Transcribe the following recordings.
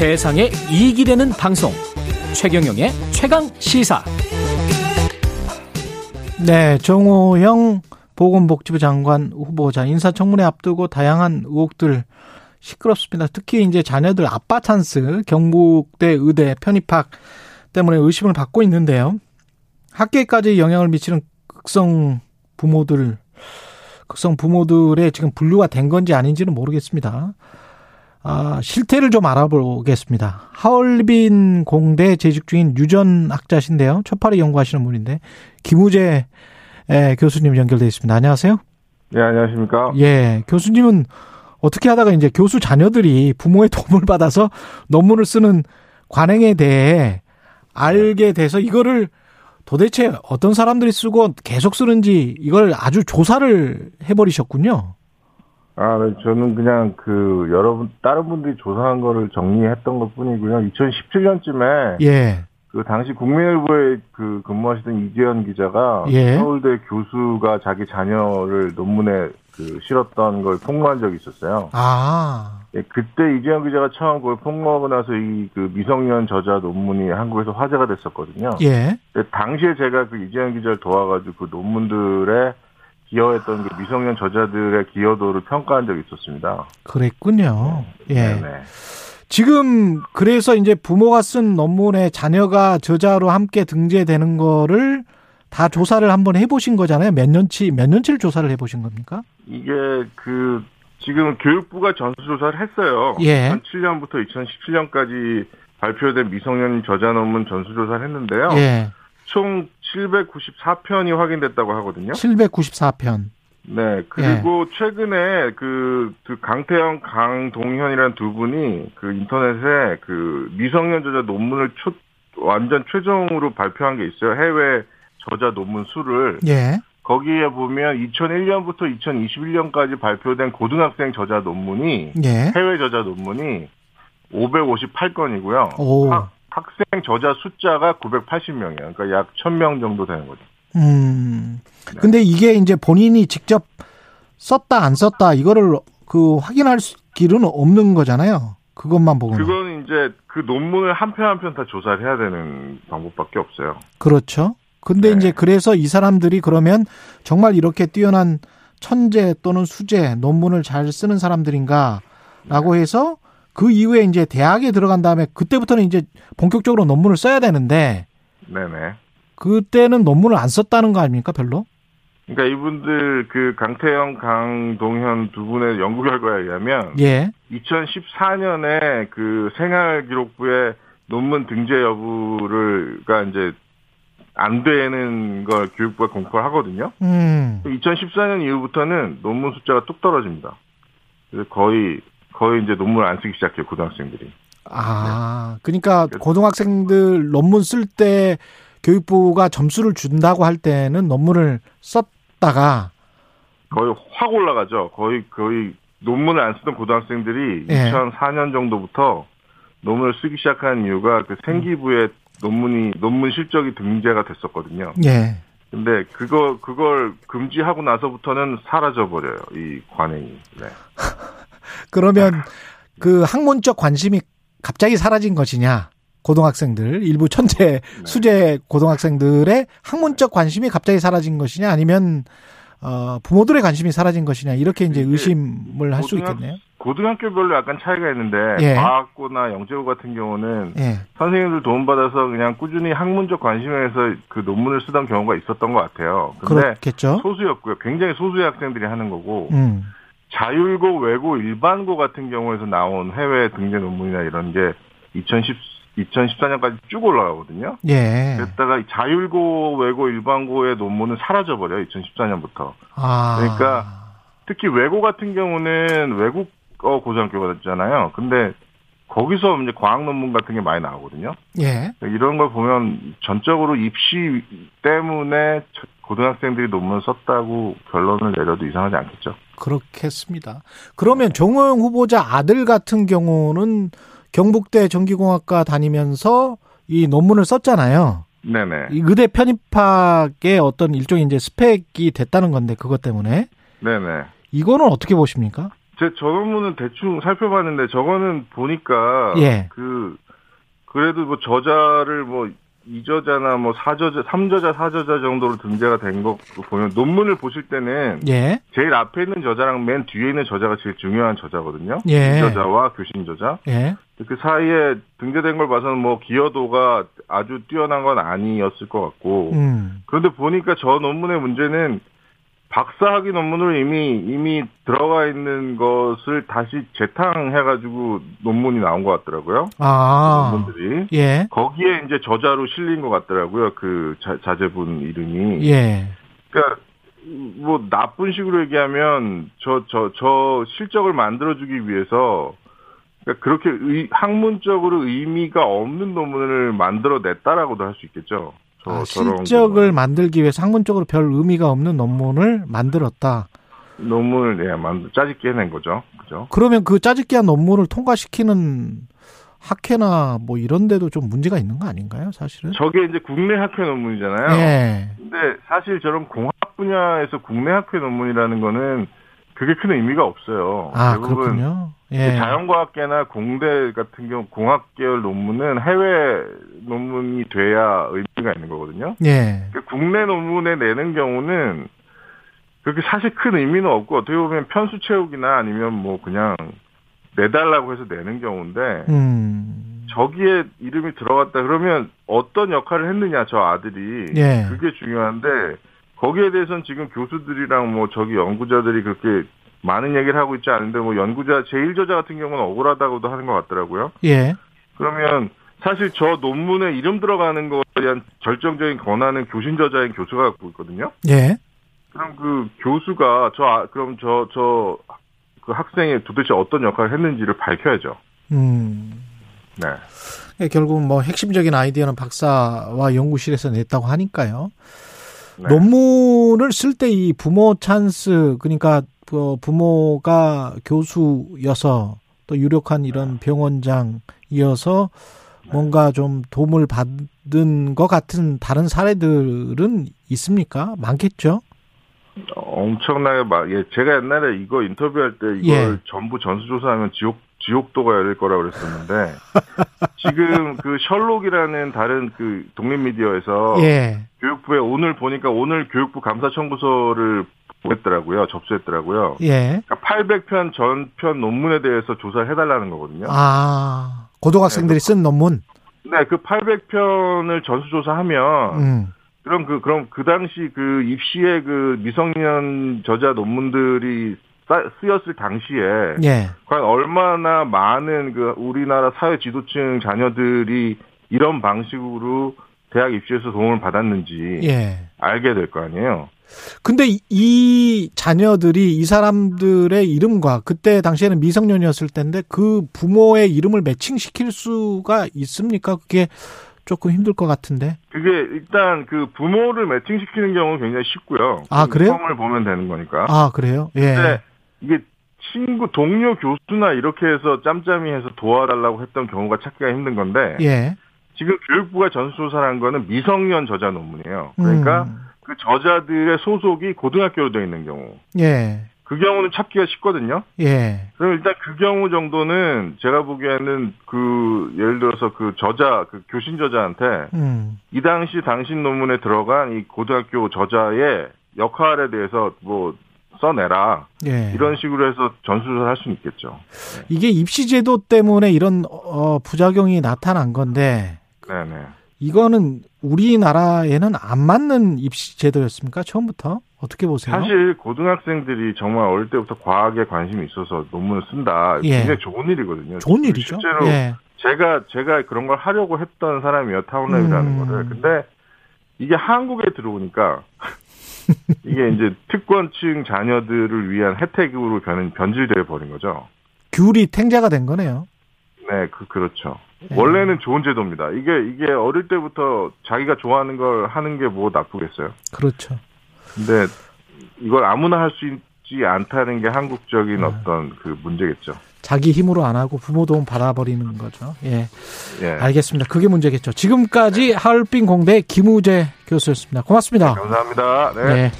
세상에 이익이 되는 방송 최경영의 최강 시사 네, 정호영 보건복지부 장관 후보자 인사청문회 앞두고 다양한 의혹들 시끄럽습니다. 특히 이제 자녀들 아빠 찬스 경북대 의대 편입학 때문에 의심을 받고 있는데요. 학계까지 영향을 미치는 극성 부모들, 극성 부모들의 지금 분류가 된 건지 아닌지는 모르겠습니다. 아, 실태를 좀 알아보겠습니다. 하얼빈 공대 재직 중인 유전 학자신데요. 초파리 연구하시는 분인데 김우재 교수님 연결돼 있습니다. 안녕하세요. 네, 안녕하십니까? 예, 교수님은 어떻게 하다가 이제 교수 자녀들이 부모의 도움을 받아서 논문을 쓰는 관행에 대해 알게 돼서 이거를 도대체 어떤 사람들이 쓰고 계속 쓰는지 이걸 아주 조사를 해버리셨군요. 아, 네, 저는 그냥 그 여러분 다른 분들이 조사한 거를 정리했던 것 뿐이고요. 2017년쯤에 예. 그 당시 국민일보에 그 근무하시던 이재현 기자가 예. 서울대 교수가 자기 자녀를 논문에 그 실었던 걸 폭로한 적이 있었어요. 아, 예, 그때 이재현 기자가 처음 그걸 폭로하고 나서 이 그 미성년 저자 논문이 한국에서 화제가 됐었거든요. 예. 당시에 제가 그 이재현 기자를 도와가지고 그 논문들에 기여했던 그 미성년 저자들의 기여도를 평가한 적이 있었습니다. 그랬군요. 예. 네네. 지금 그래서 이제 부모가 쓴 논문에 자녀가 저자로 함께 등재되는 거를 다 조사를 한번 해보신 거잖아요. 몇 년치 몇 년치를 조사를 해보신 겁니까? 이게 그 지금 교육부가 전수조사를 했어요. 예. 2007년부터 2017년까지 발표된 미성년 저자 논문 전수조사를 했는데요. 예. 총 794편이 확인됐다고 하거든요. 794편. 네. 그리고 예. 최근에 그, 그 강태영, 강동현이라는 두 분이 그 인터넷에 그 미성년 저자 논문을 초, 완전 최종으로 발표한 게 있어요. 해외 저자 논문 수를. 예. 거기에 보면 2001년부터 2021년까지 발표된 고등학생 저자 논문이 예. 해외 저자 논문이 558건이고요. 오. 학 생 저자 숫자가 980명이에요. 그러니까 약 1000명 정도 되는 거죠. 음. 네. 근데 이게 이제 본인이 직접 썼다 안 썼다 이거를 그 확인할 수- 길은 없는 거잖아요. 그것만 보고는. 그건 이제 그 논문을 한 편 한 편 다 조사를 해야 되는 방법밖에 없어요. 그렇죠. 근데 네. 이제 그래서 이 사람들이 그러면 정말 이렇게 뛰어난 천재 또는 수재 논문을 잘 쓰는 사람들인가라고 네. 해서 그 이후에 이제 대학에 들어간 다음에 그때부터는 이제 본격적으로 논문을 써야 되는데 네네. 그때는 논문을 안 썼다는 거 아닙니까 별로? 그러니까 이분들 그 강태영, 강동현 두 분의 연구 결과에 의하면 예. 2014년에 그 생활 기록부에 논문 등재 여부를가 이제 안 되는 걸 교육부가 공표를 하거든요. 음. 2014년 이후부터는 논문 숫자가 뚝 떨어집니다. 그래서 거의 거의 이제 논문을 안 쓰기 시작해요 고등학생들이. 아, 그러니까 고등학생들 논문 쓸 때 교육부가 점수를 준다고 할 때는 논문을 썼다가 거의 확 올라가죠. 거의 거의 논문을 안 쓰던 고등학생들이 예. 2004년 정도부터 논문을 쓰기 시작한 이유가 그 생기부에 논문이 논문 실적이 등재가 됐었거든요. 예. 근데 그거 그걸 금지하고 나서부터는 사라져 버려요. 이 관행이. 네. 그러면 그 학문적 관심이 갑자기 사라진 것이냐? 고등학생들 일부 천재 수재 고등학생들의 학문적 관심이 갑자기 사라진 것이냐 아니면 어 부모들의 관심이 사라진 것이냐 이렇게 이제 의심을 할 수 있겠네요. 고등학교별로 약간 차이가 있는데 예. 과학고나 영재고 같은 경우는 예. 선생님들 도움받아서 그냥 꾸준히 학문적 관심에서 그 논문을 쓰던 경우가 있었던 것 같아요. 근데 그렇겠죠. 소수였고요. 굉장히 소수의 학생들이 하는 거고 음. 자율고, 외고, 일반고 같은 경우에서 나온 해외 등재 논문이나 이런 게 2010, 2014년까지 쭉 올라가거든요. 예. 그랬다가 이 자율고, 외고, 일반고의 논문은 사라져버려요. 2014년부터. 아. 그러니까 특히 외고 같은 경우는 외국어 고등학교잖아요. 근데 거기서 이제 과학 논문 같은 게 많이 나오거든요. 예. 이런 걸 보면 전적으로 입시 때문에 고등학생들이 논문을 썼다고 결론을 내려도 이상하지 않겠죠. 그렇겠습니다. 그러면 정호영 후보자 아들 같은 경우는 경북대 전기공학과 다니면서 이 논문을 썼잖아요. 네네. 이 의대 편입학의 어떤 일종의 이제 스펙이 됐다는 건데 그것 때문에 네네. 이거는 어떻게 보십니까? 제 전원문은 대충 살펴봤는데 저거는 보니까 예. 그 그래도 뭐 저자를 뭐 2저자나 뭐 4저자, 3저자, 4저자 정도로 등재가 된 거 보면 논문을 보실 때는 예. 제일 앞에 있는 저자랑 맨 뒤에 있는 저자가 제일 중요한 저자거든요. 예. 저자와 교신 저자. 예. 그 사이에 등재된 걸 봐서는 뭐 기여도가 아주 뛰어난 건 아니었을 것 같고. 음. 그런데 보니까 저 논문의 문제는 박사학위 논문으로 이미 이미 들어가 있는 것을 다시 재탕해가지고 논문이 나온 것 같더라고요. 아. 논문들이 예. 거기에 이제 저자로 실린 것 같더라고요. 그 자, 자제분 이름이. 예. 그러니까 뭐 나쁜 식으로 얘기하면 저 저 저 실적을 만들어주기 위해서 그러니까 그렇게 의, 학문적으로 의미가 없는 논문을 만들어냈다라고도 할 수 있겠죠. 저, 아, 저런 실적을 거. 만들기 위해서 학문적으로 별 의미가 없는 논문을 만들었다. 논문을 예, 만 짜집게 해낸 거죠. 그죠? 그러면 그 짜집기한 논문을 통과시키는 학회나 뭐 이런 데도 좀 문제가 있는 거 아닌가요, 사실은? 저게 이제 국내 학회 논문이잖아요. 예. 근데 사실 저런 공학 분야에서 국내 학회 논문이라는 거는 그게 큰 의미가 없어요. 아, 대부분 그렇군요. 예. 자연과학계나 공대 같은 경우 공학 계열 논문은 해외 논문이 돼야 의미가 있는 거거든요. 예. 그 국내 논문에 내는 경우는 그렇게 사실 큰 의미는 없고 어떻게 보면 편수 채우기나 아니면 뭐 그냥 내달라고 해서 내는 경우인데 음. 저기에 이름이 들어갔다 그러면 어떤 역할을 했느냐 저 아들이 예. 그게 중요한데 거기에 대해서는 지금 교수들이랑 뭐 저기 연구자들이 그렇게 많은 얘기를 하고 있지 않은데 뭐 연구자 제1저자 같은 경우는 억울하다고도 하는 것 같더라고요. 예. 그러면 사실 저 논문에 이름 들어가는 거에 대한 결정적인 권한은 교신 저자인 교수가 갖고 있거든요. 예. 그럼 그 교수가 저 아- 그럼 저 저 그 학생이 도대체 어떤 역할을 했는지를 밝혀야죠. 음. 네. 예, 결국 뭐 핵심적인 아이디어는 박사와 연구실에서 냈다고 하니까요. 네. 논문을 쓸 때 이 부모 찬스 그러니까 그 부모가 교수여서 또 유력한 이런 병원장이어서 뭔가 좀 도움을 받은 것 같은 다른 사례들은 있습니까? 많겠죠. 엄청나게 막, 예, 제가 옛날에 이거 인터뷰할 때 이걸 예. 전부 전수조사하면 지옥, 지옥도가 열릴 거라고 그랬었는데, 지금 그 셜록이라는 다른 그 독립미디어에서 예. 교육부에 오늘 보니까 오늘 교육부 감사 청구서를 보냈더라고요. 접수했더라고요. 예. 그러니까 800편 전편 논문에 대해서 조사를 해달라는 거거든요. 아 고등학생들이 네, 쓴 논문. 네, 그 800편을 전수조사하면, 음. 그럼 그, 그럼 그 당시 그 입시의 그 미성년 저자 논문들이 싸- 쓰였을 당시에, 예. 과연 얼마나 많은 그 우리나라 사회 지도층 자녀들이 이런 방식으로 대학 입시에서 도움을 받았는지 예. 알게 될 거 아니에요. 근데 이- 이 자녀들이 이 사람들의 이름과 그때 당시에는 미성년이었을 텐데 그 부모의 이름을 매칭시킬 수가 있습니까? 그게 조금 힘들 것 같은데. 그게 일단 그 부모를 매칭시키는 경우는 굉장히 쉽고요. 아, 그래요? 성을 보면 되는 거니까. 아, 그래요? 예. 근데 이게 친구 동료 교수나 이렇게 해서 짬짬이 해서 도와달라고 했던 경우가 찾기가 힘든 건데 예. 지금 교육부가 전수조사를 한 거는 미성년 저자 논문이에요. 그러니까 음. 그 저자들의 소속이 고등학교로 되어 있는 경우. 예. 그 경우는 찾기가 쉽거든요. 예. 그럼 일단 그 경우 정도는 제가 보기에는 그 예를 들어서 그 저자 그 교신 저자한테 음. 이 당시 당신 논문에 들어간 이 고등학교 저자의 역할에 대해서 뭐 써내라 예. 이런 식으로 해서 전수조사를 할 수는 있겠죠. 이게 입시 제도 때문에 이런 어 부작용이 나타난 건데 네네. 이거는 우리나라에는 안 맞는 입시 제도였습니까? 처음부터 어떻게 보세요? 사실 고등학생들이 정말 어릴 때부터 과학에 관심이 있어서 논문을 쓴다. 예. 굉장히 좋은 일이거든요. 좋은 일이죠. 실제로 예. 제가 제가 그런 걸 하려고 했던 사람이에요. 타운랩이라는 음. 거를. 근데 이게 한국에 들어오니까 이게 이제 특권층 자녀들을 위한 혜택으로 변, 변질되어 버린 거죠. 귤이 탱자가 된 거네요. 네, 그 그렇죠. 예. 원래는 좋은 제도입니다. 이게 이게 어릴 때부터 자기가 좋아하는 걸 하는 게 뭐 나쁘겠어요. 그렇죠. 근데 이걸 아무나 할 수 있지 않다는 게 한국적인 음. 어떤 그 문제겠죠. 자기 힘으로 안 하고 부모 도움 받아버리는 거죠. 예. 예. 알겠습니다. 그게 문제겠죠. 지금까지 하얼빈 공대 김우재 교수였습니다. 고맙습니다. 감사합니다. 네. 네.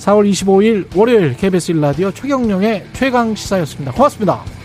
4월 25일 월요일 KBS 1라디오 최경령의 최강 시사였습니다. 고맙습니다.